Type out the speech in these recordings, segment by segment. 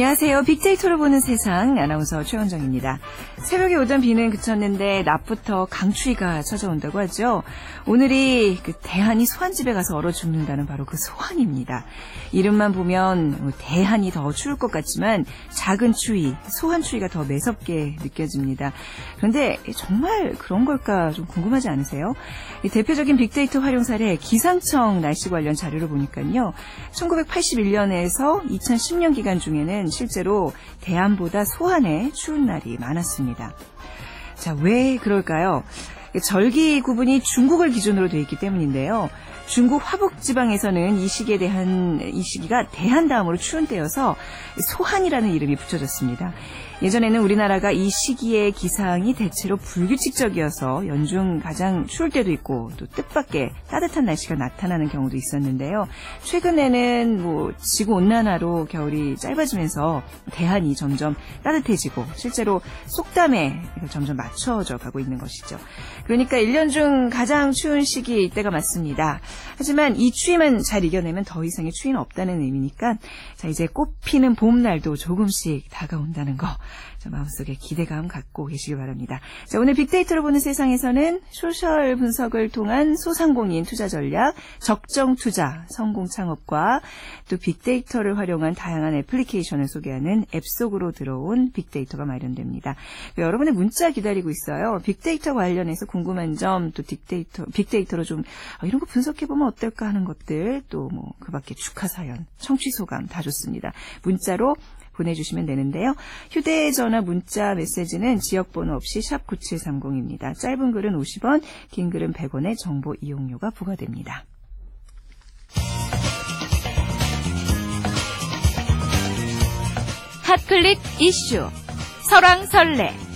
안녕하세요. 빅데이터로 보는 세상 아나운서 최원정입니다. 새벽에 오던 비는 그쳤는데 낮부터 강추위가 찾아온다고 하죠. 오늘이 그 대한이 소환집에 가서 얼어 죽는다는 바로 그 소환입니다. 이름만 보면 뭐 대한이 더 추울 것 같지만 작은 추위, 소환 추위가 더 매섭게 느껴집니다. 그런데 정말 그런 걸까 좀 궁금하지 않으세요? 대표적인 빅데이터 활용 사례 기상청 날씨 관련 자료를 보니까요. 1981년에서 2010년 기간 중에는 실제로 대안보다 소환에 추운 날이 많았습니다. 자, 왜 그럴까요? 절기 구분이 중국을 기준으로 되어 있기 때문인데요. 중국 화북 지방에서는 이 시기에 대한 이 시기가 대한 다음으로 추운 때여서 소한이라는 이름이 붙여졌습니다. 예전에는 우리나라가 이 시기의 기상이 대체로 불규칙적이어서 연중 가장 추울 때도 있고 또 뜻밖의 따뜻한 날씨가 나타나는 경우도 있었는데요. 최근에는 뭐 지구 온난화로 겨울이 짧아지면서 대한이 점점 따뜻해지고 실제로 속담에 점점 맞춰져 가고 있는 것이죠. 그러니까 1년 중 가장 추운 시기 이때가 맞습니다. 하지만 이 추위만 잘 이겨내면 더 이상의 추위는 없다는 의미니까 자 이제 꽃피는 봄날도 조금씩 다가온다는 거. 자, 마음속에 기대감 갖고 계시기 바랍니다. 자, 오늘 빅데이터로 보는 세상에서는 소셜 분석을 통한 소상공인 투자 전략, 적정 투자, 성공 창업과 또 빅데이터를 활용한 다양한 애플리케이션을 소개하는 앱 속으로 들어온 빅데이터가 마련됩니다. 여러분의 문자 기다리고 있어요. 빅데이터 관련해서 궁금한 점, 또 빅데이터, 빅데이터로 좀 어, 이런 거 분석해보면 어떨까 하는 것들, 또 뭐 그 밖에 축하 사연, 청취 소감 다 좋습니다. 문자로 보내주시면 되는데요. 휴대전화 문자 메시지는 지역번호 없이 샵 9730입니다. 짧은 글은 50원, 긴 글은 100원의 정보 이용료가 부과됩니다. 핫클릭 이슈 설왕설래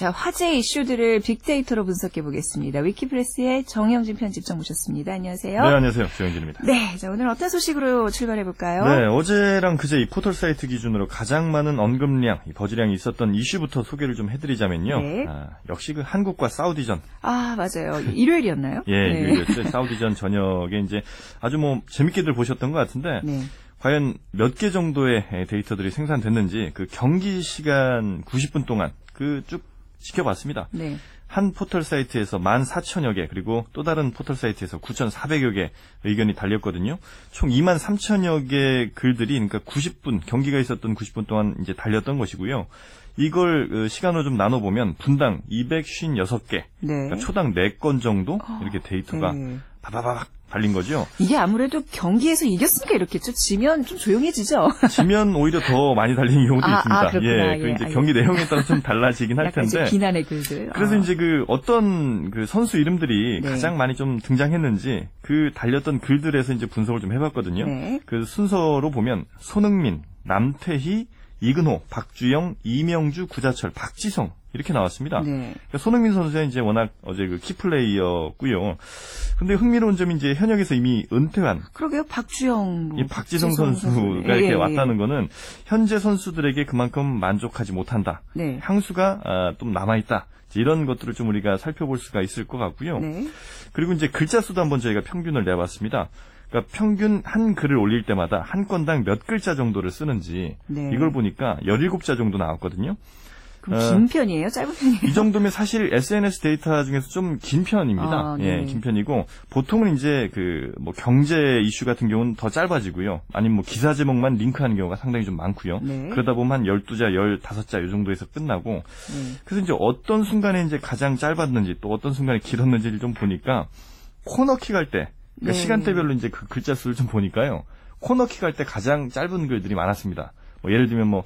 자, 화제 이슈들을 빅데이터로 분석해 보겠습니다. 위키프레스의 정영진 편집장 모셨습니다. 안녕하세요. 네, 안녕하세요. 정영진입니다. 네, 자, 오늘 어떤 소식으로 출발해 볼까요? 네, 어제랑 그제 이 포털 사이트 기준으로 가장 많은 언급량, 버즈량이 있었던 이슈부터 소개를 좀 해드리자면요. 네. 아, 역시 그 한국과 사우디전. 아, 맞아요. 일요일이었나요? 예, 네. 일요일이었죠. 사우디전 저녁에 이제 아주 뭐 재밌게들 보셨던 것 같은데. 네. 과연 몇 개 정도의 데이터들이 생산됐는지 그 경기 시간 90분 동안 그 쭉 지켜봤습니다. 네. 한 포털 사이트에서 14,000여 개, 그리고 또 다른 포털 사이트에서 9,400여 개 의견이 달렸거든요. 총 2만 3천여 개 글들이, 그러니까 90분, 경기가 있었던 90분 동안 이제 달렸던 것이고요. 이걸 어, 시간으로 좀 나눠 보면 분당 256개, 네. 그러니까 초당 4건 정도 이렇게 데이터가 네. 바바바박 달린 거죠. 이게 아무래도 경기에서 이겼으니까 이렇겠죠. 지면 좀 조용해지죠. 지면 오히려 더 많이 달리는 경우도 아, 있습니다. 아, 그렇구나. 예, 그 예, 이제 알겠습니다. 경기 내용에 따라 좀 달라지긴 할 텐데. 비난의 글들. 그래서 아. 이제 그 어떤 그 선수 이름들이 네. 가장 많이 좀 등장했는지 그 달렸던 글들에서 이제 분석을 좀 해봤거든요. 네. 그 순서로 보면 손흥민, 남태희, 이근호, 박주영, 이명주, 구자철, 박지성 이렇게 나왔습니다. 네. 그러니까 손흥민 선수가 이제 워낙 어제 그 키플레이였고요. 근데 흥미로운 점이 이제 현역에서 이미 은퇴한 그러게요. 박주영. 뭐이 박지성 선수가 예, 이렇게 예, 왔다는 거는 현재 선수들에게 그만큼 만족하지 못한다. 네. 향수가 아, 좀 남아 있다. 이제 이런 것들을 좀 우리가 살펴볼 수가 있을 것 같고요. 네. 그리고 이제 글자 수도 한번 저희가 평균을 내봤습니다. 그러니까 평균 한 글을 올릴 때마다 한 건당 몇 글자 정도를 쓰는지 네. 이걸 보니까 17자 정도 나왔거든요. 그럼 어, 긴 편이에요? 짧은 편이에요? 이 정도면 사실 SNS 데이터 중에서 좀 긴 편입니다. 아, 네. 예, 긴 편이고 보통은 이제 그 뭐 경제 이슈 같은 경우는 더 짧아지고요. 아니면 뭐 기사 제목만 링크하는 경우가 상당히 좀 많고요. 네. 그러다 보면 한 12자, 15자 이 정도에서 끝나고 네. 그래서 이제 어떤 순간에 이제 가장 짧았는지 또 어떤 순간에 길었는지를 좀 보니까 코너킥 할 때 그러니까 네. 시간대별로 이제 그 글자 수를 좀 보니까요. 코너킥 할 때 가장 짧은 글들이 많았습니다. 뭐 예를 들면 뭐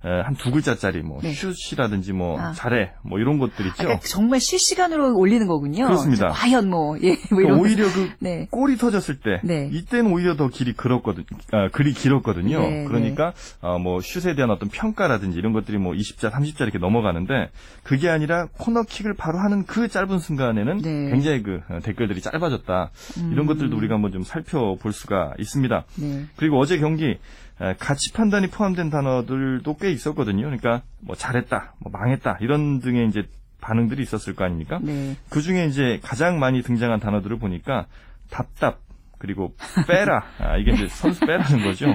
한 두 글자짜리 뭐 네. 슛이라든지 뭐 아. 잘해 뭐 이런 것들 있죠. 그러니까 정말 실시간으로 올리는 거군요. 그렇습니다. 과연 뭐, 예, 뭐 그러니까 이런. 오히려 그 네. 골이 터졌을 때 네. 이때는 오히려 더 길이 길었거든 아, 글이 길었거든요. 네, 그러니까 어, 뭐 슛에 대한 어떤 평가라든지 이런 것들이 뭐 20자, 30자 이렇게 넘어가는데 그게 아니라 코너킥을 바로 하는 그 짧은 순간에는 네. 굉장히 그 어, 댓글들이 짧아졌다. 이런 것들도 우리가 한번 좀 살펴볼 수가 있습니다. 네. 그리고 어제 경기 에, 가치 판단이 포함된 단어들도 꽤 있었거든요. 그러니까 뭐 잘했다, 뭐 망했다 이런 등의 이제 반응들이 있었을 거 아닙니까? 네. 그 중에 이제 가장 많이 등장한 단어들을 보니까 답답, 그리고 빼라. 아, 이게 이제 선수 빼라는 거죠.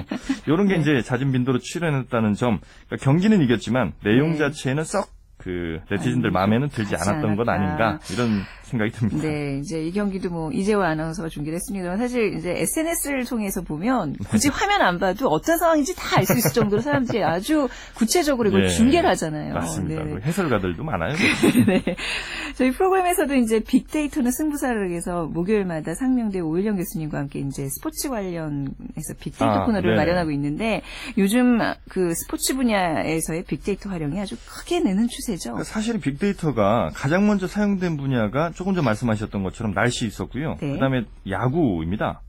이런 게 이제 잦은 빈도로 출연했다는 점. 그러니까 경기는 이겼지만 내용 네. 자체는 썩그 네티즌들 아니, 마음에는 들지 않았던 것 않았다. 아닌가 이런 생각이 듭니다. 네, 이제 이 경기도 뭐 이재화 아나운서가 중계를 했습니다만 사실 이제 SNS를 통해서 보면 굳이 화면 안 봐도 어떤 상황인지 다 알 수 있을 정도로 사람들이 아주 구체적으로 이걸 네. 중계를 하잖아요. 맞습니다. 네. 그 해설가들도 많아요. 네. 저희 프로그램에서도 이제 빅데이터는 승부사를 해서 목요일마다 상명대 오일영 교수님과 함께 이제 스포츠 관련해서 빅데이터 아, 코너를 네네. 마련하고 있는데 요즘 그 스포츠 분야에서의 빅데이터 활용이 아주 크게 느는 추세죠. 사실 빅데이터가 가장 먼저 사용된 분야가 조금 전 말씀하셨던 것처럼 날씨 있었고요. 네. 그다음에 야구입니다.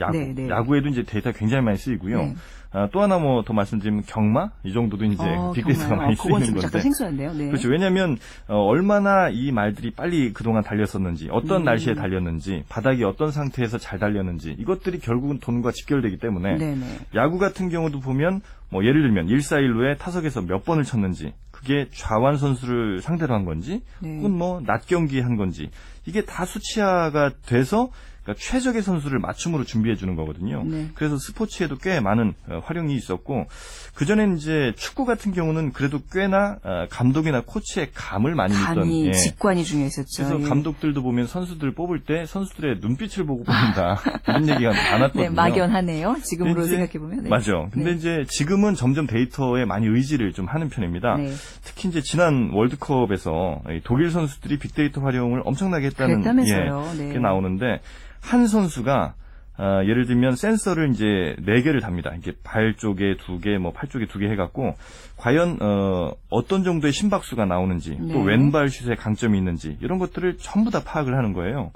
야구. 네, 네. 야구에도 이제 데이터 가 굉장히 많이 쓰이고요. 네. 아, 또 하나 뭐 더 말씀드리면 경마 이 정도도 이제 어, 빅데이터가? 많이 어, 그건 쓰이는 좀 약간 건데. 생소한데요. 네. 그렇죠. 왜냐하면 어, 얼마나 이 말들이 빨리 그동안 달렸었는지, 어떤 음. 날씨에 달렸는지, 바닥이 어떤 상태에서 잘 달렸는지 이것들이 결국은 돈과 직결되기 때문에 네네. 야구 같은 경우도 보면 뭐 예를 들면 1사일루에 타석에서 몇 번을 쳤는지 그게 좌완 선수를 상대로 한 건지 네. 혹은 뭐 낮 경기 한 건지 이게 다 수치화가 돼서 그러니까 최적의 선수를 맞춤으로 준비해 주는 거거든요. 네. 그래서 스포츠에도 꽤 많은 어, 활용이 있었고 그 전에 이제 축구 같은 경우는 그래도 꽤나 어, 감독이나 코치의 감을 많이 믿던 예. 직관이 중요했었죠. 그래서 예. 감독들도 보면 선수들 뽑을 때 선수들의 눈빛을 보고 뽑는다 이런 얘기가 많았거든요. 네, 막연하네요. 지금으로 생각해 보면. 네. 맞아. 근데 네. 이제 지금은 점점 데이터에 많이 의지를 좀 하는 편입니다. 네. 특히 이제 지난 월드컵에서 이 독일 선수들이 빅데이터 활용을 엄청나게 했다는 그랬다면서요. 예, 네. 게 나오는데 한 선수가 아, 예를 들면 센서를 이제 네 개를 답니다. 이게 발 쪽에 두 개, 뭐 팔 쪽에 두 개 해갖고 과연 어, 어떤 정도의 심박수가 나오는지 네. 또 왼발 슛에 강점이 있는지 이런 것들을 전부 다 파악을 하는 거예요.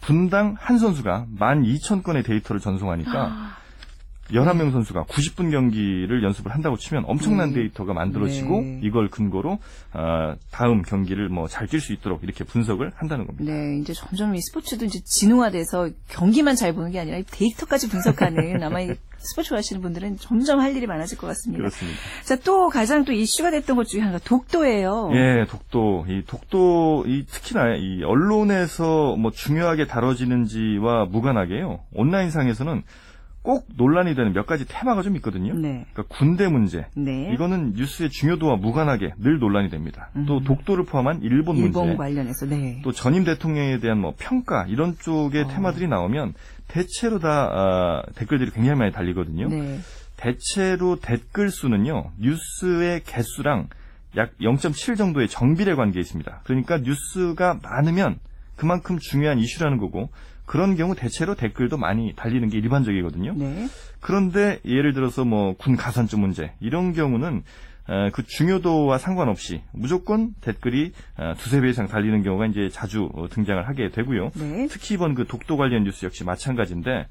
분당 한 선수가 12,000건의 데이터를 전송하니까 아. 11명 선수가 90분 경기를 연습을 한다고 치면 엄청난 네. 데이터가 만들어지고 네. 이걸 근거로 아, 다음 경기를 뭐 잘 뛸 수 있도록 이렇게 분석을 한다는 겁니다. 네, 이제 점점 이 스포츠도 이제 진화돼서 경기만 잘 보는 게 아니라 이 데이터까지 분석하는 아마 이 스포츠 하시는 분들은 점점 할 일이 많아질 것 같습니다. 그렇습니다. 자, 또 가장 또 이슈가 됐던 것 중에 하나가 독도예요. 예, 독도, 이 독도, 이 특히나 이 언론에서 뭐 중요하게 다뤄지는지와 무관하게요. 온라인상에서는 꼭 논란이 되는 몇 가지 테마가 좀 있거든요. 네. 그러니까 군대 문제. 네. 이거는 뉴스의 중요도와 무관하게 늘 논란이 됩니다. 또 음. 독도를 포함한 일본, 일본 문제. 관련해서 네. 또 전임 대통령에 대한 뭐 평가 이런 쪽의 어. 테마들이 나오면 대체로 다 아, 댓글들이 굉장히 많이 달리거든요. 네. 대체로 댓글 수는요 뉴스의 개수랑 약 0.7 정도의 정비례 관계에 있습니다. 그러니까 뉴스가 많으면 그만큼 중요한 이슈라는 거고 그런 경우 대체로 댓글도 많이 달리는 게 일반적이거든요. 네. 그런데 예를 들어서 뭐 군 가산점 문제 이런 경우는 어, 그 중요도와 상관없이 무조건 댓글이 어, 두세 배 이상 달리는 경우가 이제 자주 어, 등장을 하게 되고요. 네. 특히 이번 그 독도 관련 뉴스 역시 마찬가지인데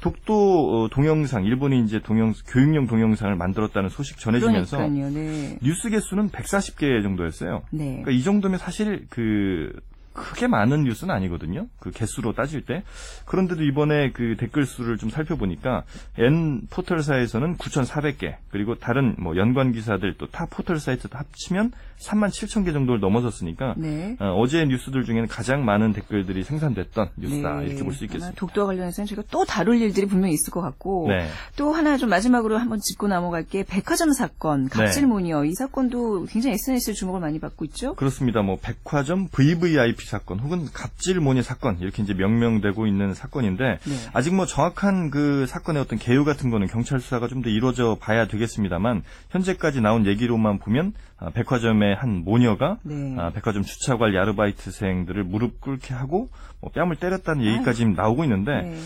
독도 어, 동영상 일본이 이제 동영 교육용 동영상을 만들었다는 소식 전해지면서 그러니까요. 네. 뉴스 개수는 140개 정도였어요. 네. 그러니까 이 정도면 사실 그 크게 많은 뉴스는 아니거든요. 그 개수로 따질 때. 그런데도 이번에 그 댓글 수를 좀 살펴보니까 N 포털사에서는 9,400개, 그리고 다른 뭐 연관 기사들 또 타 포털 사이트 다 합치면 3만 7천 개 정도를 넘어섰으니까 네. 어, 제 뉴스들 중에는 가장 많은 댓글들이 생산됐던 뉴스다 이렇게 볼수 네. 있겠습니다. 독도와 관련해서는 저희가 또 다룰 일들이 분명히 있을 것 같고 네. 또 하나 좀 마지막으로 한번 짚고 넘어갈 게 백화점 사건, 네. 갑질몬이요. 이 사건도 굉장히 SNS 주목을 많이 받고 있죠. 그렇습니다. 뭐 백화점 VVIP 사건 혹은 갑질 모녀 사건 이렇게 이제 명명되고 있는 사건인데 네. 아직 뭐 정확한 그 사건의 어떤 개요 같은 거는 경찰 수사가 좀 더 이루어져 봐야 되겠습니다만 현재까지 나온 얘기로만 보면 아, 백화점의 한 모녀가 네. 아, 백화점 주차 관리 아르바이트생들을 무릎 꿇게 하고 뭐 뺨을 때렸다는 얘기까지 지금 나오고 있는데 네.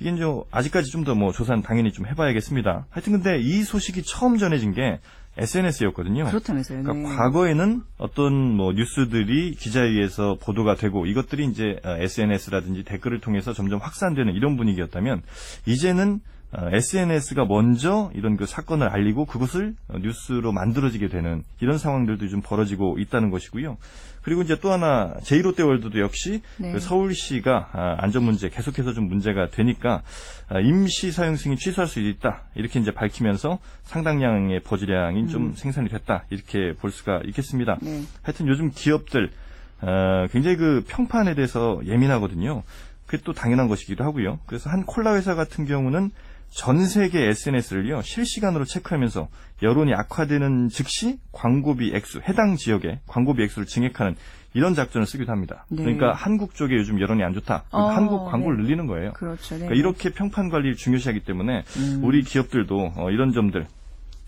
이게 이제 아직까지 좀 더 뭐 조사는 당연히 좀 해봐야겠습니다. 하여튼 근데 이 소식이 처음 전해진 게 SNS였거든요. 그렇다면서요. 네. 그러니까 과거에는 어떤 뭐 뉴스들이 기자에 의해서 보도가 되고 이것들이 이제 SNS라든지 댓글을 통해서 점점 확산되는 이런 분위기였다면 이제는 SNS가 먼저 이런 그 사건을 알리고 그것을 어, 뉴스로 만들어지게 되는 이런 상황들도 좀 벌어지고 있다는 것이고요. 그리고 이제 또 하나 제2롯데월드도 역시 네. 그 서울시가 아, 안전 문제 계속해서 좀 문제가 되니까 아, 임시 사용 승인 취소할 수 있다 이렇게 이제 밝히면서 상당량의 버즈량이 좀 생산이 됐다 이렇게 볼 수가 있겠습니다. 네. 하여튼 요즘 기업들 어, 굉장히 그 평판에 대해서 예민하거든요. 그게 또 당연한 것이기도 하고요. 그래서 한 콜라 회사 같은 경우는 전 세계 SNS를요 실시간으로 체크하면서 여론이 악화되는 즉시 광고비 액수 해당 지역의 광고비 액수를 증액하는 이런 작전을 쓰기도 합니다. 네. 그러니까 한국 쪽에 요즘 여론이 안 좋다. 어, 한국 광고를 네. 늘리는 거예요. 그렇죠. 네. 그러니까 이렇게 평판 관리를 중요시하기 때문에 음. 우리 기업들도 어, 이런 점들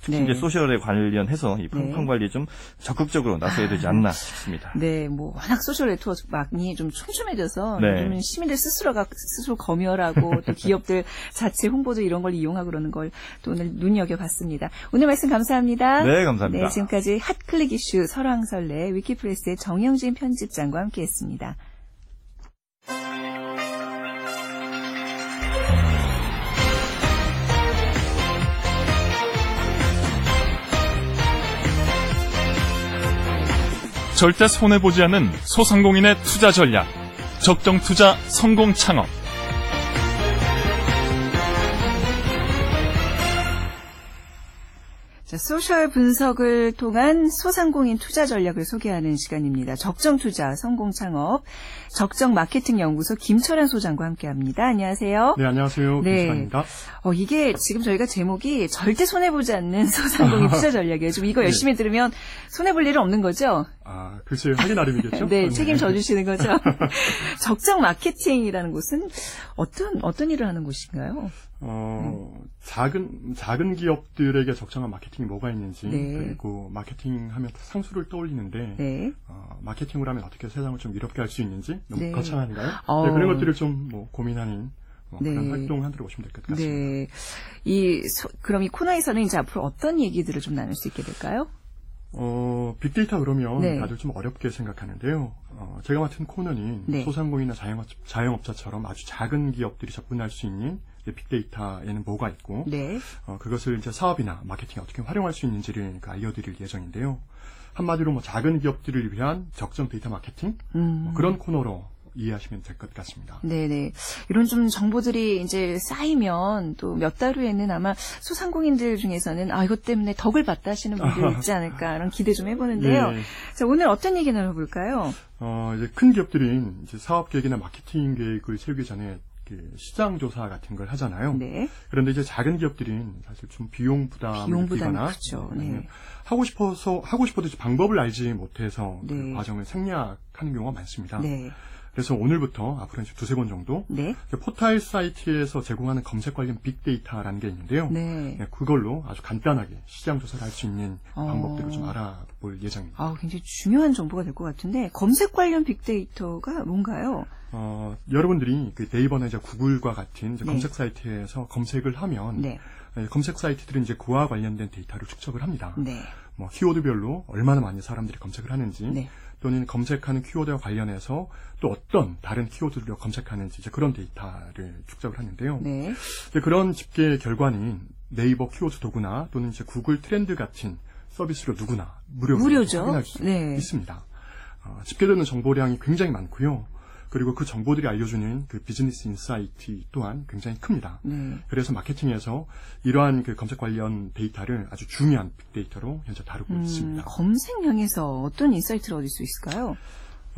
특히 네. 이제 소셜에 관련해서 이 평판 네. 관리에 좀 적극적으로 나서야 되지 않나 싶습니다. 네, 뭐 워낙 social network 많이 좀 촘촘해져서 네. 요즘은 시민들 스스로가 스스로 검열하고 또 기업들 자체 홍보도 이런 걸 이용하고 그러는 걸 또 오늘 눈여겨봤습니다. 오늘 말씀 감사합니다. 네, 감사합니다. 네, 지금까지 핫클릭 이슈 설왕설래 위키프레스의 정영진 편집장과 함께했습니다. 절대 손해보지 않는 소상공인의 투자 전략. 적정 투자 성공 창업. 자, social 분석을 통한 소상공인 투자 전략을 소개하는 시간입니다. 적정 투자, 성공 창업, 적정 마케팅 연구소 김철환 소장과 함께 합니다. 안녕하세요. 네, 안녕하세요. 네. 김철환입니다. 어, 이게 지금 저희가 제목이 절대 손해보지 않는 소상공인 투자 전략이에요. 좀 이거 열심히 들으면 손해볼 일은 없는 거죠? 아, 글쎄요. 하기 나름이겠죠? 네, 책임져 주시는 거죠? 적정 마케팅이라는 곳은 어떤, 어떤 일을 하는 곳인가요? 어, 작은, 작은 기업들에게 적정한 마케팅이 뭐가 있는지, 네. 그리고 마케팅 하면 상수를 떠올리는데, 네. 어, 마케팅을 하면 어떻게 세상을 좀 이롭게 할 수 있는지, 너무 네. 거창한가요? 어. 네, 그런 것들을 좀 뭐 고민하는 어, 네. 그런 활동을 하도록 보시면 될 것 같습니다. 네. 이, 소- 그럼 이 코너에서는 이제 앞으로 어떤 얘기들을 좀 나눌 수 있게 될까요? 어, 빅데이터 그러면 네. 다들 좀 어렵게 생각하는데요. 어, 제가 맡은 코너는 네. 소상공인이나 자영업, 자영업자처럼 아주 작은 기업들이 접근할 수 있는 빅데이터에는 뭐가 있고, 네. 어, 그것을 이제 사업이나 마케팅에 어떻게 활용할 수 있는지를 그 알려드릴 예정인데요. 한마디로 뭐 작은 기업들을 위한 적정 데이터 마케팅 음. 뭐 그런 코너로 이해하시면 될 것 같습니다. 네네. 이런 좀 정보들이 이제 쌓이면 또 몇 달 후에는 아마 소상공인들 중에서는 아, 이것 때문에 덕을 봤다 하시는 분들 있지 않을까 이런 기대 좀 해보는데요. 예. 자, 오늘 어떤 얘기 나눠볼까요? 어, 이제 큰 기업들은 이제 사업 계획이나 마케팅 계획을 세우기 전에 그 시장 조사 같은 걸 하잖아요. 네. 그런데 이제 작은 기업들은 사실 좀 비용 부담을 크죠. 아니면 네. 하고 싶어서 하고 싶어도 방법을 알지 못해서 그 네. 과정을 생략하는 경우가 많습니다. 네. 그래서 오늘부터 앞으로 이제 두세 번 정도 네. 그 포털 사이트에서 제공하는 검색 관련 빅데이터라는 게 있는데요. 네. 네, 그걸로 아주 간단하게 시장 조사를 할 수 있는 어. 방법들을 좀 알아볼 예정입니다. 아, 굉장히 중요한 정보가 될 것 같은데 검색 관련 빅데이터가 뭔가요? 어, 여러분들이 그 네이버나 이제 구글과 같은 이제 네. 검색 사이트에서 검색을 하면 네. 네, 검색 사이트들은 이제 그와 관련된 데이터를 축적을 합니다. 네. 뭐 키워드별로 얼마나 많이 사람들이 검색을 하는지 네. 또는 검색하는 키워드와 관련해서 또 어떤 다른 키워드를 검색하는지 이제 그런 데이터를 축적을 하는데요. 네. 그런 집계 결과는 네이버 키워드 도구나 또는 이제 구글 트렌드 같은 서비스로 누구나 무료로 무료죠. 확인할 수 네. 있습니다. 어, 집계되는 정보량이 굉장히 많고요. 그리고 그 정보들이 알려주는 그 비즈니스 insight 또한 굉장히 큽니다. 네. 그래서 마케팅에서 이러한 그 검색 관련 데이터를 아주 중요한 빅데이터로 현재 다루고 음, 있습니다. 검색량에서 어떤 insight를 얻을 수 있을까요?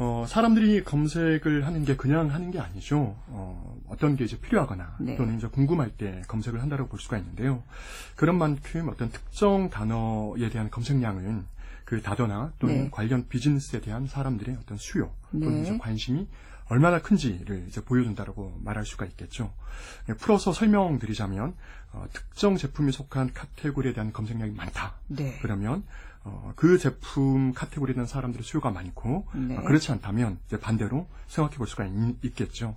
어, 사람들이 검색을 하는 게 그냥 하는 게 아니죠. 어, 어떤 게 이제 필요하거나 네. 또는 이제 궁금할 때 검색을 한다고 볼 수가 있는데요. 그런 만큼 어떤 특정 단어에 대한 검색량은 그 단어나 또는 네. 관련 비즈니스에 대한 사람들의 어떤 수요 또는 네. 이제 관심이 얼마나 큰지를 이제 보여준다라고 말할 수가 있겠죠. 예, 풀어서 설명드리자면 어, 특정 제품이 속한 카테고리에 대한 검색량이 많다. 네. 그러면 어, 그 제품 카테고리에 대한 사람들의 수요가 많고 네. 어, 그렇지 않다면 이제 반대로 생각해 볼 수가 있, 겠죠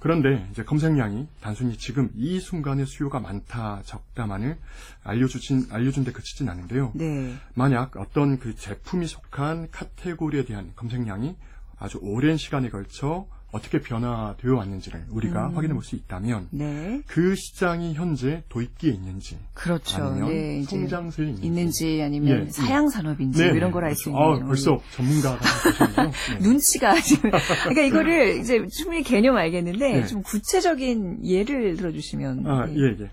그런데 이제 검색량이 단순히 지금 이 순간의 수요가 많다 적다만을 알려주진 알려준 데 그치진 않은데요. 네. 만약 어떤 그 제품이 속한 카테고리에 대한 검색량이 아주 오랜 시간에 걸쳐 어떻게 변화되어 왔는지를 우리가 음. 확인해 볼 수 있다면 네. 그 시장이 현재 도입기에 있는지 그렇죠. 아니면 네, 성장세에 있는지, 있는지 아니면 예, 사양 산업인지 네, 뭐 이런 걸 알 수. 있는 아, 벌써 전문가가. 네. 눈치가 지금 그러니까 이거를 이제 충분히 개념 알겠는데 네. 좀 구체적인 예를 들어주시면 아, 네. 예, 예.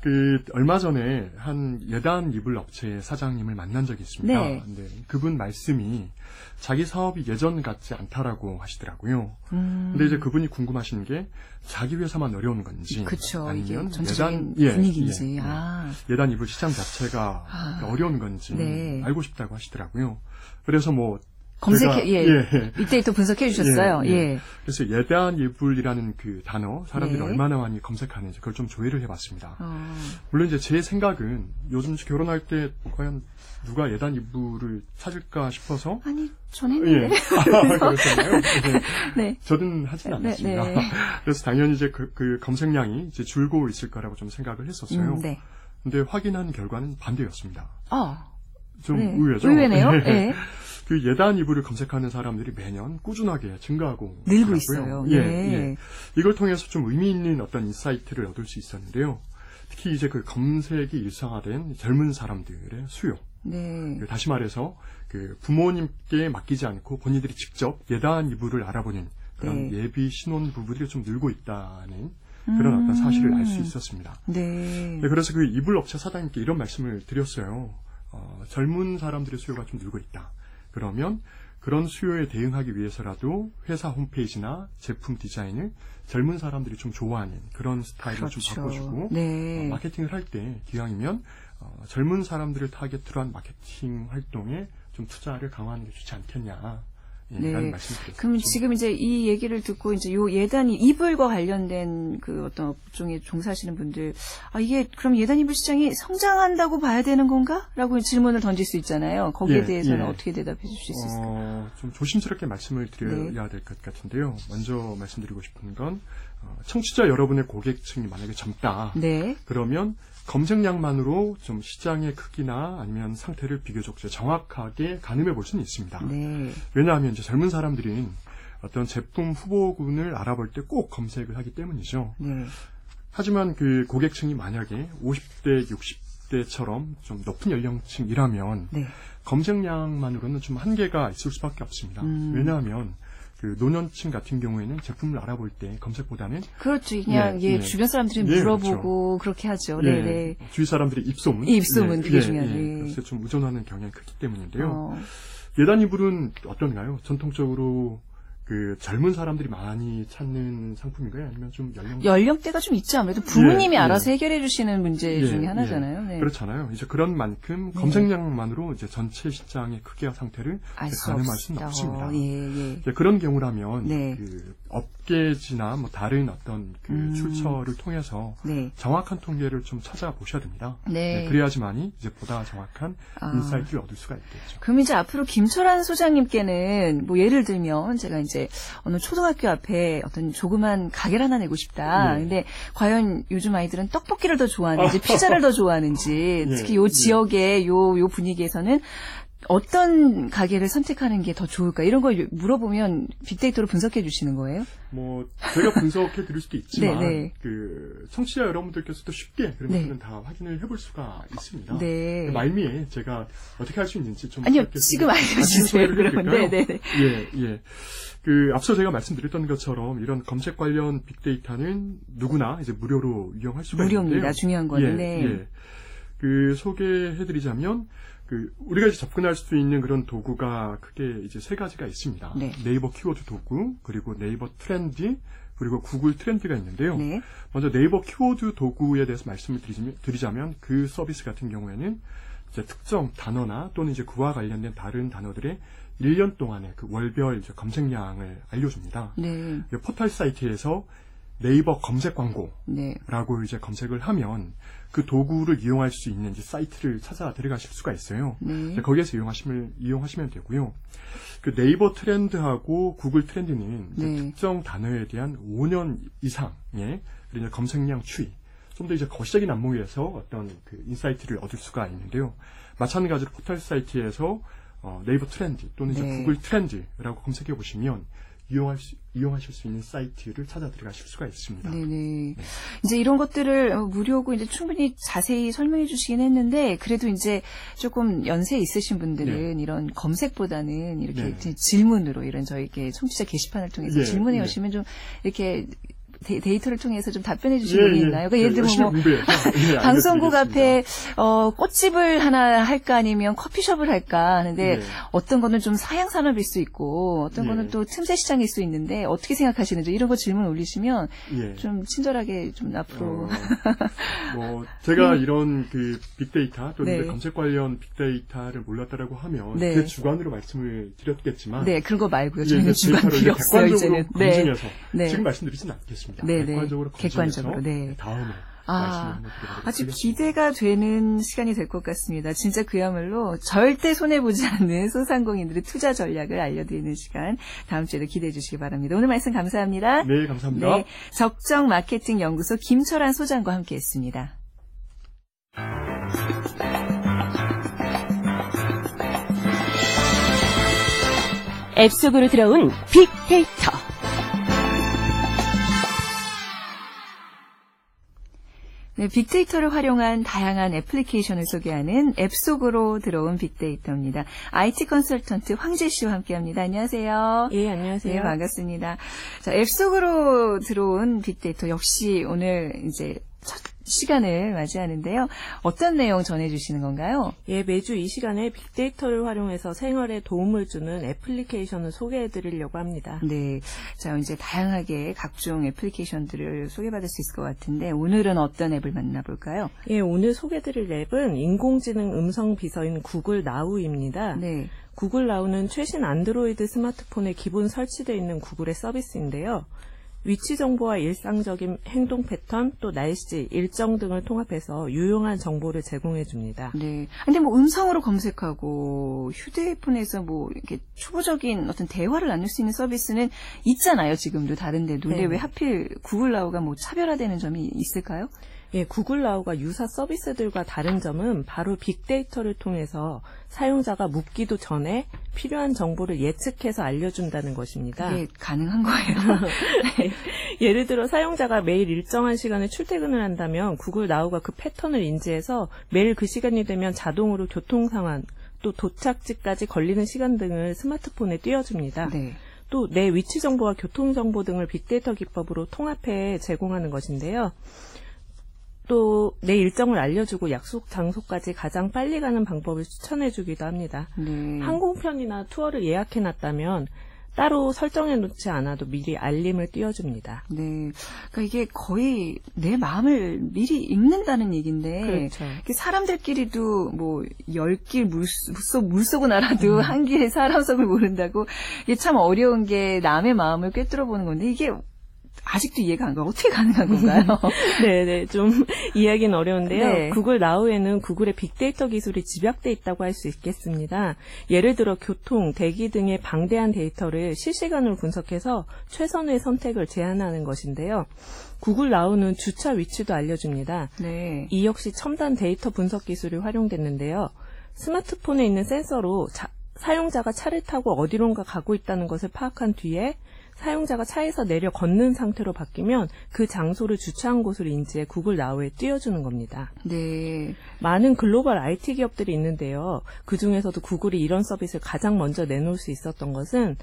그, 얼마 전에 한 예단 이불 업체 사장님을 만난 적이 있습니다. 네. 근데 그분 말씀이 자기 사업이 예전 같지 않다라고 하시더라고요. 음, 근데 이제 그분이 궁금하신 게 자기 회사만 어려운 건지 그쵸. 아니면 전체적인 예단- 예, 분위기인지. 예, 예. 아. 예단 이불 시장 자체가 아. 어려운 건지 네. 알고 싶다고 하시더라고요. 그래서 뭐 검색해, 제가- 예. 예. 빅데이터 분석해 주셨어요. 예, 예. 예. 그래서 예단 이불이라는 그 단어 사람들이 네. 얼마나 많이 검색하는지 그걸 좀 조회를 해봤습니다. 어, 물론 이제 제 생각은 요즘 결혼할 때 과연 누가 예단 이불을 찾을까 싶어서 아니, 전 예. 했는데. 아, 그렇잖아요. 네. 네. 저는 하진 네, 않았습니다. 네. 그래서 당연히 이제 그, 그 검색량이 이제 줄고 있을 거라고 좀 생각을 했었어요. 음, 네. 근데 확인한 결과는 반대였습니다. 어, 좀 네. 의외죠. 의외네요. 예. 예. 그 예단 이불을 검색하는 사람들이 매년 꾸준하게 증가하고 늘고. 있어요. 예, 네. 예. 이걸 통해서 좀 의미 있는 어떤 insight를 얻을 수 있었는데요. 특히 이제 그 검색이 일상화된 젊은 사람들의 수요. 네. 그 다시 말해서 그 부모님께 맡기지 않고 본인들이 직접 예단 이불을 알아보는 그런 네. 예비 신혼 부부들이 좀 늘고 있다는 그런 어떤 사실을 알 수 있었습니다. 네. 네, 그래서 그 이불 업체 사장님께 이런 말씀을 드렸어요. 어, 젊은 사람들의 수요가 좀 늘고 있다. 그러면 그런 수요에 대응하기 위해서라도 회사 홈페이지나 제품 디자인을 젊은 사람들이 좀 좋아하는 그런 스타일로 좀 바꿔주고 네. 어, 마케팅을 할 때 기왕이면 어, 젊은 사람들을 타겟으로 한 마케팅 활동에 좀 투자를 강화하는 게 좋지 않겠냐. 예, 네. 그럼 지금 이제 이 얘기를 듣고 이제 요 예단이 이불과 관련된 그 어떤 업종에 종사하시는 분들 아 이게 그럼 예단 이불 시장이 성장한다고 봐야 되는 건가?라고 질문을 던질 수 있잖아요. 거기에 예, 대해서는 예. 어떻게 대답해 주실 수 있을까요? 어, 좀 조심스럽게 말씀을 드려야 네. 될것 같은데요. 먼저 말씀드리고 싶은 건 어, 청취자 여러분의 고객층이 만약에 젊다. 네. 그러면 검색량만으로 좀 시장의 크기나 아니면 상태를 비교적 정확하게 가늠해 볼 수는 있습니다. 네. 왜냐하면 이제 젊은 사람들은 어떤 제품 후보군을 알아볼 때 꼭 검색을 하기 때문이죠. 네. 하지만 그 고객층이 만약에 50대, 60대처럼 좀 높은 연령층이라면 네. 검색량만으로는 좀 한계가 있을 수밖에 없습니다. 음. 왜냐하면 그 노년층 같은 경우에는 제품을 알아볼 때 검색보다는 그렇죠. 그냥 예, 예, 예. 주변 사람들이 예, 물어보고 그렇게 하죠. 예, 네, 네. 주위 사람들의 입소문, 이 입소문, 예, 그게 예, 중요하죠. 예, 예. 그래서 좀 의존하는 경향이 크기 때문인데요. 어, 예단 이불은 어떤가요? 전통적으로 그 젊은 사람들이 많이 찾는 상품인가요? 아니면 좀 연령 연령대가 좀 있죠. 아무래도 부모님이 예, 알아서 예. 해결해 주시는 문제 예, 중에 예. 하나잖아요. 네. 그렇잖아요. 이제 그런 만큼 검색량만으로 이제 전체 시장의 크기와 상태를 가늠할 수는. 없습니다. 예, 예. 이제 그런 경우라면 네. 그 업계지나 뭐 다른 어떤 그 음. 출처를 통해서 네. 정확한 통계를 좀 찾아보셔야 됩니다. 네. 그래야지만이 이제 보다 정확한 아. insight를 얻을 수가 있겠죠. 그럼 이제 앞으로 김철환 소장님께는 뭐 예를 들면 제가 이제 어느 초등학교 앞에 어떤 조그만 가게를 하나 내고 싶다. 예. 근데 과연 요즘 아이들은 떡볶이를 더 좋아하는지 피자를 더 좋아하는지 예, 특히 요 예. 지역의 요, 요 분위기에서는 어떤 가게를 선택하는 게 더 좋을까? 이런 걸 물어보면 빅데이터로 분석해 주시는 거예요? 뭐 제가 분석해 드릴 수도 있지만 네, 네. 그 청취자 여러분들께서도 쉽게 그런 네. 것들은 다 확인을 해볼 수가 있습니다. 네. 말미에 제가 어떻게 할 수 있는지 좀 아니요, 지금 좀 알려주세요. 그러면. 해드릴까요? 네, 네, 예, 예. 그 앞서 제가 말씀드렸던 것처럼 이런 검색 관련 빅데이터는 누구나 이제 무료로 이용할 수가 무료입니다. 있는데요. 중요한 거는. 예, 네. 예. 그 소개해드리자면 그 우리가 이제 접근할 수 있는 그런 도구가 크게 이제 세 가지가 있습니다. 네. 이버 키워드 도구 그리고 네이버 트렌드 그리고 구글 트렌드가 있는데요. 네. 먼저 네이버 키워드 도구에 대해서 말씀을 드리자면, 드리자면 그 서비스 같은 경우에는 이제 특정 단어나 또는 이제 그와 관련된 다른 단어들의 1년 동안의 그 월별 이제 검색량을 알려줍니다. 네. 이 포털 사이트에서 네이버 검색 광고 네. 라고 이제 검색을 하면 그 도구를 이용할 수 있는 이제 사이트를 찾아 들어가실 수가 있어요. 네. 거기에서 이용하시면, 이용하시면 되고요. 그 네이버 트렌드하고 구글 트렌드는 네. 특정 단어에 대한 5년 이상의 그리고 검색량 추이, 좀 더 이제 거시적인 안목에서 어떤 그 insight를 얻을 수가 있는데요. 마찬가지로 포털 사이트에서 어, 네이버 트렌드 또는 이제 네. 구글 트렌드라고 검색해 보시면 이용할 수, 이용하실 수 있는 사이트를 찾아 들어가실 수가 있습니다. 네네. 이제 이런 것들을 어, 무료고 이제 충분히 자세히 설명해 주시긴 했는데 그래도 이제 조금 연세 있으신 분들은 이런 검색보다는 이렇게 네. 질문으로 이런 저희게 청취자 게시판을 통해서 예, 질문해 예. 오시면 좀 이렇게 데, 이 터를 통해서 좀 답변해 주신 분이 있나요? 그러니까 예 를 들면 열심히 뭐 예, 방송국. 앞에 어, 꽃집을 하나 할까 아니면 커피숍을 할까 하는데 네. 어떤 거는 좀 사양 산업일 수 있고 어떤 예. 거는 또 틈새 시장일 수 있는데 어떻게 생각하시는지 이런 거 질문 올리시면 예. 좀 친절하게 좀 앞으로 어, 뭐 제가 이런 그 빅데이터 또는 네. 그 검색 관련 빅데이터를 몰랐다라고 하면 네. 그 주관으로 말씀을 드렸겠지만 네 그런 거 말고요. 예, 저희는 이제 주관 데이터를 필요 이제 없어요 이제는. 네. 검증해서 네. 지금 말씀드리진 않겠습니다. 네, 네. 객관적으로 객관적으로, 네. 다음에 아, 아주. 기대가 되는 시간이 될 것 같습니다. 진짜 그야말로 절대 손해보지 않는 소상공인들의 투자 전략을 알려드리는 시간 다음 주에도 기대해 주시기 바랍니다. 오늘 말씀 감사합니다. 네, 감사합니다. 네, 적정 마케팅 연구소 김철환 소장과 함께 했습니다. 앱 속으로 들어온 빅데이터. 네, 빅데이터를 활용한 다양한 애플리케이션을 소개하는 앱 속으로 들어온 빅데이터입니다. IT 컨설턴트 황재 씨와 함께합니다. 안녕하세요. 예, 안녕하세요. 네, 반갑습니다. 자, 앱 속으로 들어온 빅데이터 역시 오늘 이제 첫 시간을 맞이하는데요. 어떤 내용 전해주시는 건가요? 예, 매주 이 시간에 빅데이터를 활용해서 생활에 도움을 주는 애플리케이션을 소개해 드리려고 합니다. 네. 자, 이제 다양하게 각종 애플리케이션들을 소개받을 수 있을 것 같은데 오늘은 어떤 앱을 만나볼까요? 예, 오늘 소개해 드릴 앱은 인공지능 음성 비서인 구글 나우입니다. 네. 구글 나우는 최신 안드로이드 스마트폰에 기본 설치되어 있는 구글의 서비스인데요. 위치 정보와 일상적인 행동 패턴, 또 날씨, 일정 등을 통합해서 유용한 정보를 제공해 줍니다. 네. 근데 뭐 음성으로 검색하고 휴대폰에서 뭐 이렇게 초보적인 어떤 대화를 나눌 수 있는 서비스는 있잖아요. 지금도 다른데도. 근데 네. 왜 하필 구글 나우가 뭐 차별화되는 점이 있을까요? 예, 구글 나우가 유사 서비스들과 다른 점은 바로 빅데이터를 통해서 사용자가 묻기도 전에 필요한 정보를 예측해서 알려준다는 것입니다. 그게 가능한 거예요. 네. 예를 들어 사용자가 매일 일정한 시간에 출퇴근을 한다면 구글 나우가 그 패턴을 인지해서 매일 그 시간이 되면 자동으로 교통 상황, 또 도착지까지 걸리는 시간 등을 스마트폰에 띄워줍니다. 네. 또내 위치 정보와 교통 정보 등을 빅데이터 기법으로 통합해 제공하는 것인데요. 또 내 일정을 알려주고 약속 장소까지 가장 빨리 가는 방법을 추천해주기도 합니다. 네. 항공편이나 투어를 예약해놨다면 따로 설정해 놓지 않아도 미리 알림을 띄워줍니다. 네. 그러니까 이게 거의 내 마음을 미리 읽는다는 얘기인데 그렇죠. 사람들끼리도 뭐 열길 물속 물속은 알아도 한 길에 사람 속을 모른다고 이게 참 어려운 게 남의 마음을 꿰뚫어 보는 건데 이게 아직도 이해가 안 가. 어떻게 가능한 건가요? 네네, 좀 이야기는 어려운데요. 네. 구글 나우에는 구글의 빅데이터 기술이 집약돼 있다고 할 수 있겠습니다. 예를 들어 교통, 대기 등의 방대한 데이터를 실시간으로 분석해서 최선의 선택을 제안하는 것인데요. 구글 나우는 주차 위치도 알려줍니다. 네. 이 역시 첨단 데이터 분석 기술이 활용됐는데요. 스마트폰에 있는 센서로 자- 사용자가 차를 타고 어디론가 가고 있다는 것을 파악한 뒤에 사용자가 차에서 내려 걷는 상태로 바뀌면 그 장소를 주차한 곳을 인지해 구글 나우에 띄워주는 겁니다. 네. 많은 글로벌 IT 기업들이 있는데요. 그 중에서도 구글이 이런 서비스를 가장 먼저 내놓을 수 있었던 것은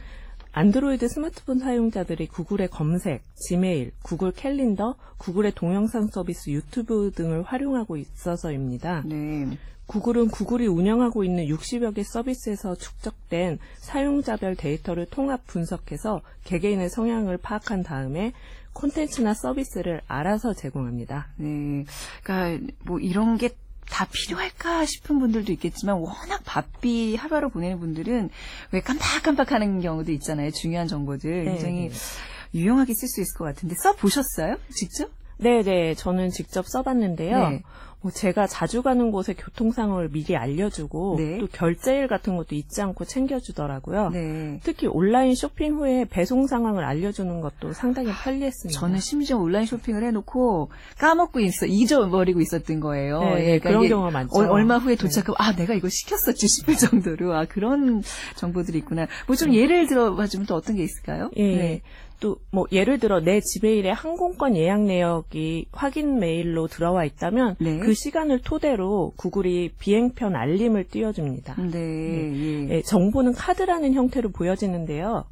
안드로이드 스마트폰 사용자들이 구글의 검색, 지메일, 구글 캘린더, 구글의 동영상 서비스 유튜브 등을 활용하고 있어서입니다. 네. 구글은 구글이 운영하고 있는 60여 개 서비스에서 축적된 사용자별 데이터를 통합 분석해서 개개인의 성향을 파악한 다음에 콘텐츠나 서비스를 알아서 제공합니다. 네. 그러니까 뭐 이런 게 다 필요할까 싶은 분들도 있겠지만 워낙 바삐 하루하루 보내는 분들은 왜 깜빡깜빡하는 경우도 있잖아요. 중요한 정보들 네, 굉장히 네. 유용하게 쓸 수 있을 것 같은데 써 보셨어요? 직접? 네네, 저는 직접 써봤는데요. 네. 뭐 제가 자주 가는 곳의 교통 상황을 미리 알려주고 네. 또 결제일 같은 것도 잊지 않고 챙겨주더라고요. 네. 특히 온라인 쇼핑 후에 배송 상황을 알려주는 것도 상당히 편리했습니다. 저는 심지어 온라인 쇼핑을 해놓고 까먹고 있어 잊어버리고 있었던 거예요. 네, 예, 그런 이게 경우가 많죠. 어, 얼마 후에 네. 도착하고 아 내가 이거 시켰었지 싶을 정도로 아 그런 정보들이 있구나. 뭐 좀 예를 들어봐 주면 또 어떤 게 있을까요? 예. 네. 또뭐 예를 들어 내 지메일에 항공권 예약 내역이 확인 메일로 들어와 있다면 네. 그 시간을 토대로 구글이 비행편 알림을 띄워줍니다. 네. 예. 예, 정보는 카드라는 형태로 보여지는데요.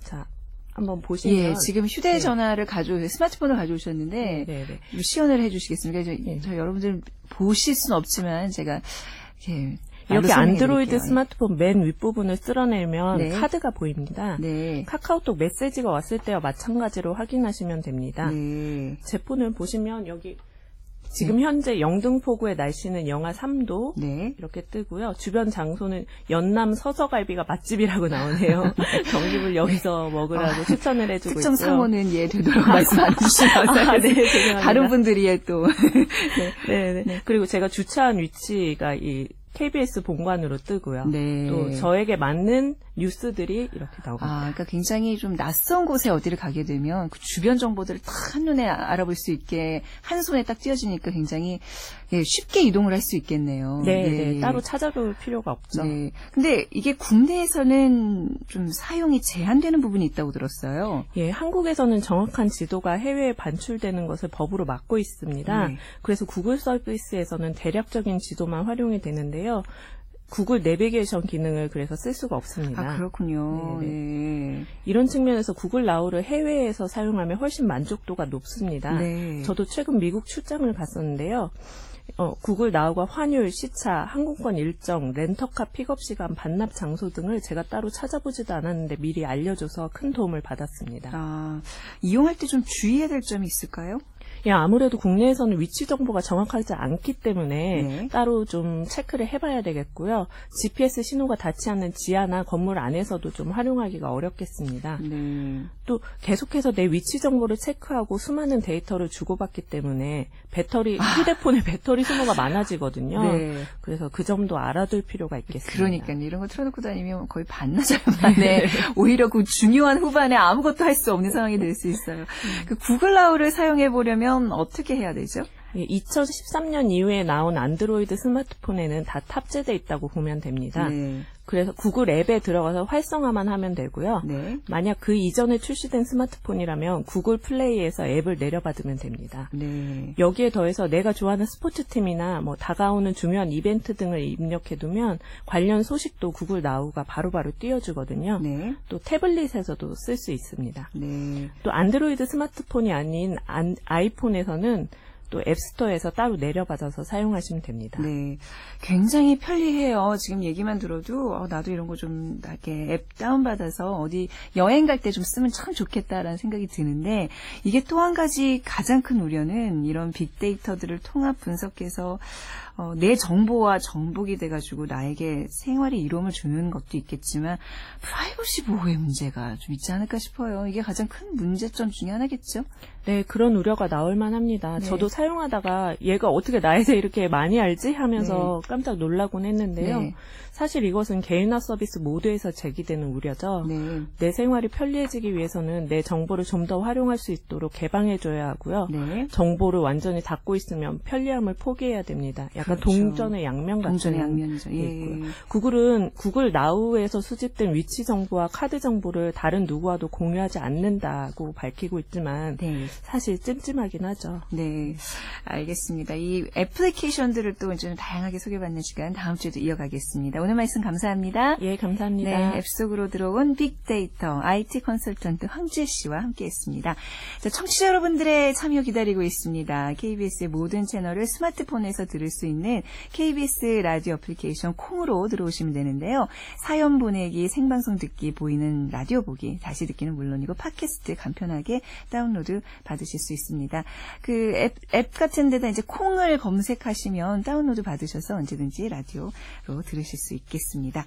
자, 한번 보시면 예, 지금 휴대전화를 가져 스마트폰을 가져오셨는데 네, 네. 좀 시연을 해주시겠습니까? 저, 네. 저 여러분들 보실 수는 없지만 제가 이렇게 이렇게 안드로이드 드릴게요. 스마트폰 맨 윗부분을 쓸어내면 네. 카드가 보입니다. 네. 카카오톡 메시지가 왔을 때와 마찬가지로 확인하시면 됩니다. 네. 제 폰을 보시면 여기 지금 현재 영등포구의 날씨는 영하 3도 네. 이렇게 뜨고요. 주변 장소는 연남 서서갈비가 맛집이라고 나오네요. 정집을 여기서 먹으라고 추천을 해주고 아, 특정 있고요. 상호는 예 되도록 말씀 안 주시면 아, 네, 죄송합니다. 다른 분들이 예 또. 네, 네. 그리고 제가 주차한 위치가 이 KBS 본관으로 뜨고요. 네. 또 저에게 맞는 뉴스들이 이렇게 나옵니다. 아, 그러니까 굉장히 좀 낯선 곳에 어디를 가게 되면 그 주변 정보들을 딱 한눈에 알아볼 수 있게 한 손에 딱 띄어지니까 굉장히 예, 쉽게 이동을 할 수 있겠네요. 네, 예. 네. 따로 찾아볼 필요가 없죠. 네. 근데 이게 국내에서는 좀 사용이 제한되는 부분이 있다고 들었어요. 예, 한국에서는 정확한 지도가 해외에 반출되는 것을 법으로 막고 있습니다. 네. 그래서 구글 서비스에서는 대략적인 지도만 활용이 되는데요. 구글 내비게이션 기능을 그래서 쓸 수가 없습니다. 아, 그렇군요. 네, 네. 이런 측면에서 구글 나우를 해외에서 사용하면 훨씬 만족도가 높습니다. 네. 저도 최근 미국 출장을 갔었는데요. 어, 구글 나우가 환율, 시차, 항공권 일정, 렌터카 픽업 시간, 반납 장소 등을 제가 따로 찾아보지도 않았는데 미리 알려줘서 큰 도움을 받았습니다. 아, 이용할 때 좀 주의해야 될 점이 있을까요? 예, 아무래도 국내에서는 위치 정보가 정확하지 않기 때문에 네. 따로 좀 체크를 해봐야 되겠고요. GPS 신호가 닿지 않는 지하나 건물 안에서도 좀 활용하기가 어렵겠습니다. 네. 또 계속해서 내 위치 정보를 체크하고 수많은 데이터를 주고받기 때문에 배터리 휴대폰의 배터리 소모가 많아지거든요. 아. 네. 그래서 그 점도 알아둘 필요가 있겠습니다. 그러니까요. 이런 거 틀어놓고 다니면 거의 반나절 만에 오히려 그 중요한 후반에 아무것도 할 수 없는 상황이 될 수 있어요. 그 구글 나우를 사용해 보려면 어떻게 해야 되죠? 예, 2013년 이후에 나온 안드로이드 스마트폰에는 다 탑재돼 있다고 보면 됩니다. 네. 그래서 구글 앱에 들어가서 활성화만 하면 되고요. 네. 만약 그 이전에 출시된 스마트폰이라면 구글 플레이에서 앱을 내려받으면 됩니다. 네. 여기에 더해서 내가 좋아하는 스포츠팀이나 뭐 다가오는 중요한 이벤트 등을 입력해두면 관련 소식도 구글 나우가 바로바로 띄워주거든요. 네. 또 태블릿에서도 쓸 수 있습니다. 네. 또 안드로이드 스마트폰이 아닌 안- 아이폰에서는 또 앱스토어에서 따로 내려받아서 사용하시면 됩니다. 네. 굉장히 편리해요. 지금 얘기만 들어도, 어, 나도 이런 거 좀, 이렇게 앱 다운받아서 어디 여행 갈 때 좀 쓰면 참 좋겠다라는 생각이 드는데, 이게 또 한 가지 가장 큰 우려는 이런 빅데이터들을 통합 분석해서, 어, 내 정보와 정복이 돼가지고 나에게 생활의 이로움을 주는 것도 있겠지만, 프라이버시 보호의 문제가 좀 있지 않을까 싶어요. 이게 가장 큰 문제점 중에 하나겠죠? 네, 그런 우려가 나올 만합니다. 네. 저도 사용하다가 얘가 어떻게 나에 대해 이렇게 많이 알지 하면서 깜짝 놀라곤 했는데요. 네. 사실 이것은 개인화 서비스 모두에서 제기되는 우려죠. 네. 내 생활이 편리해지기 위해서는 내 정보를 좀 더 활용할 수 있도록 개방해줘야 하고요. 네. 정보를 완전히 닫고 있으면 편리함을 포기해야 됩니다. 약간 그렇죠. 동전의 양면 같은 동전의 양면이죠. 게 예. 있고요. 구글은 구글 나우에서 수집된 위치 정보와 카드 정보를 다른 누구와도 공유하지 않는다고 밝히고 있지만 네. 사실 찜찜하긴 하죠. 네, 알겠습니다. 이 애플리케이션들을 또 이제 좀 다양하게 소개받는 시간 다음 주에도 이어가겠습니다. 오늘 말씀 감사합니다. 예, 감사합니다. 네, 앱 속으로 들어온 빅데이터 IT 컨설턴트 황재 씨와 함께했습니다. 자, 청취자 여러분들의 참여 기다리고 있습니다. KBS의 모든 채널을 스마트폰에서 들을 수 있는 KBS 라디오 애플리케이션 콩으로 들어오시면 되는데요. 사연 보내기, 생방송 듣기, 보이는 라디오 보기, 다시 듣기는 물론이고 팟캐스트 간편하게 다운로드 받으실 수 있습니다. 그 앱, 앱 같은 데다 이제 콩을 검색하시면 다운로드 받으셔서 언제든지 라디오로 들으실 수 있겠습니다.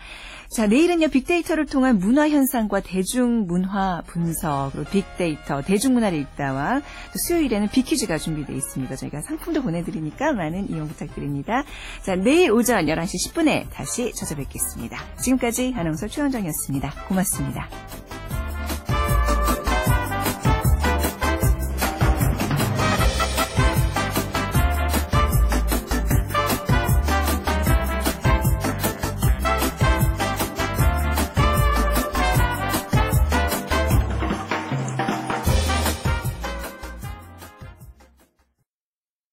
자, 내일은요, 빅데이터를 통한 문화 현상과 대중문화 분석, 그리고 빅데이터, 대중문화를 읽다와 또 수요일에는 빅퀴즈가 준비되어 있습니다. 저희가 상품도 보내드리니까 많은 이용 부탁드립 바랍니다. 자, 내일 오전 11시 10분에 다시 찾아뵙겠습니다. 지금까지 아나운서 최원정이었습니다. 고맙습니다.